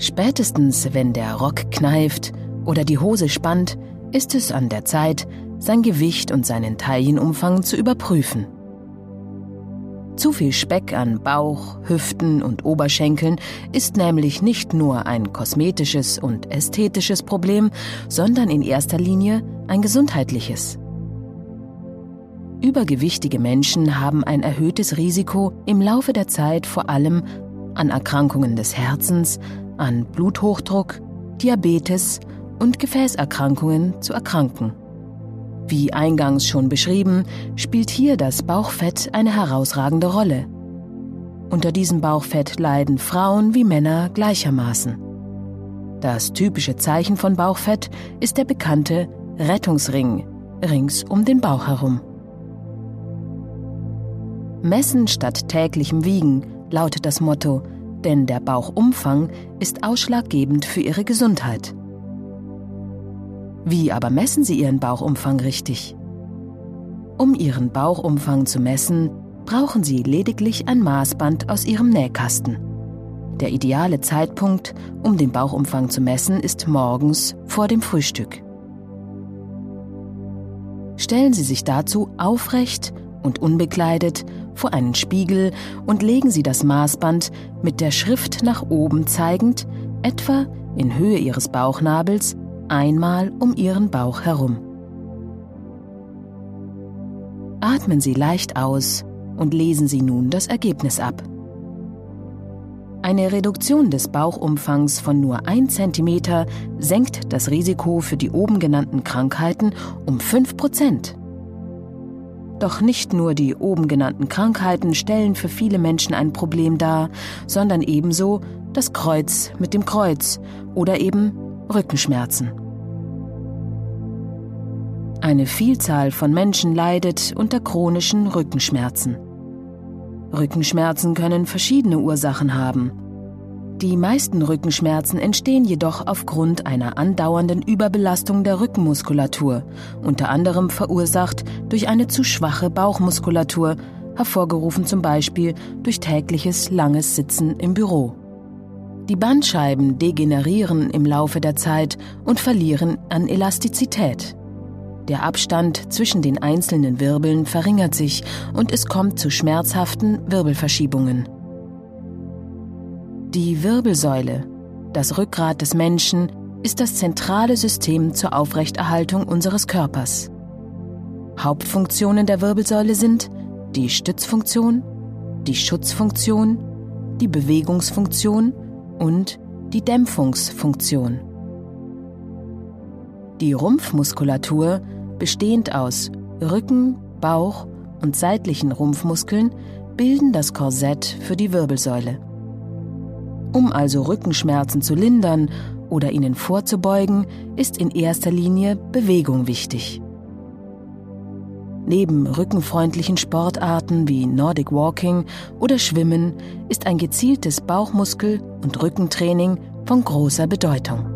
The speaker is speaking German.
Spätestens, wenn der Rock kneift oder die Hose spannt, ist es an der Zeit, sein Gewicht und seinen Taillenumfang zu überprüfen. Zu viel Speck an Bauch, Hüften und Oberschenkeln ist nämlich nicht nur ein kosmetisches und ästhetisches Problem, sondern in erster Linie ein gesundheitliches. Übergewichtige Menschen haben ein erhöhtes Risiko, im Laufe der Zeit vor allem an Erkrankungen des Herzens, an Bluthochdruck, Diabetes und Gefäßerkrankungen zu erkranken. Wie eingangs schon beschrieben, spielt hier das Bauchfett eine herausragende Rolle. Unter diesem Bauchfett leiden Frauen wie Männer gleichermaßen. Das typische Zeichen von Bauchfett ist der bekannte Rettungsring rings um den Bauch herum. Messen statt täglichem Wiegen lautet das Motto, denn der Bauchumfang ist ausschlaggebend für ihre Gesundheit. Wie aber messen Sie Ihren Bauchumfang richtig? Um Ihren Bauchumfang zu messen, brauchen Sie lediglich ein Maßband aus Ihrem Nähkasten. Der ideale Zeitpunkt, um den Bauchumfang zu messen, ist morgens vor dem Frühstück. Stellen Sie sich dazu aufrecht und unbekleidet vor einen Spiegel und legen Sie das Maßband mit der Schrift nach oben zeigend, etwa in Höhe Ihres Bauchnabels, einmal um Ihren Bauch herum. Atmen Sie leicht aus und lesen Sie nun das Ergebnis ab. Eine Reduktion des Bauchumfangs von nur 1 cm senkt das Risiko für die oben genannten Krankheiten um 5 Prozent. Doch nicht nur die oben genannten Krankheiten stellen für viele Menschen ein Problem dar, sondern ebenso das Kreuz mit dem Kreuz oder eben Rückenschmerzen. Eine Vielzahl von Menschen leidet unter chronischen Rückenschmerzen. Rückenschmerzen können verschiedene Ursachen haben. Die meisten Rückenschmerzen entstehen jedoch aufgrund einer andauernden Überbelastung der Rückenmuskulatur, unter anderem verursacht durch eine zu schwache Bauchmuskulatur, hervorgerufen zum Beispiel durch tägliches langes Sitzen im Büro. Die Bandscheiben degenerieren im Laufe der Zeit und verlieren an Elastizität. Der Abstand zwischen den einzelnen Wirbeln verringert sich und es kommt zu schmerzhaften Wirbelverschiebungen. Die Wirbelsäule, das Rückgrat des Menschen, ist das zentrale System zur Aufrechterhaltung unseres Körpers. Hauptfunktionen der Wirbelsäule sind die Stützfunktion, die Schutzfunktion, die Bewegungsfunktion und die Dämpfungsfunktion. Die Rumpfmuskulatur, bestehend aus Rücken, Bauch und seitlichen Rumpfmuskeln, bilden das Korsett für die Wirbelsäule. Um also Rückenschmerzen zu lindern oder ihnen vorzubeugen, ist in erster Linie Bewegung wichtig. Neben rückenfreundlichen Sportarten wie Nordic Walking oder Schwimmen ist ein gezieltes Bauchmuskel- und Rückentraining von großer Bedeutung.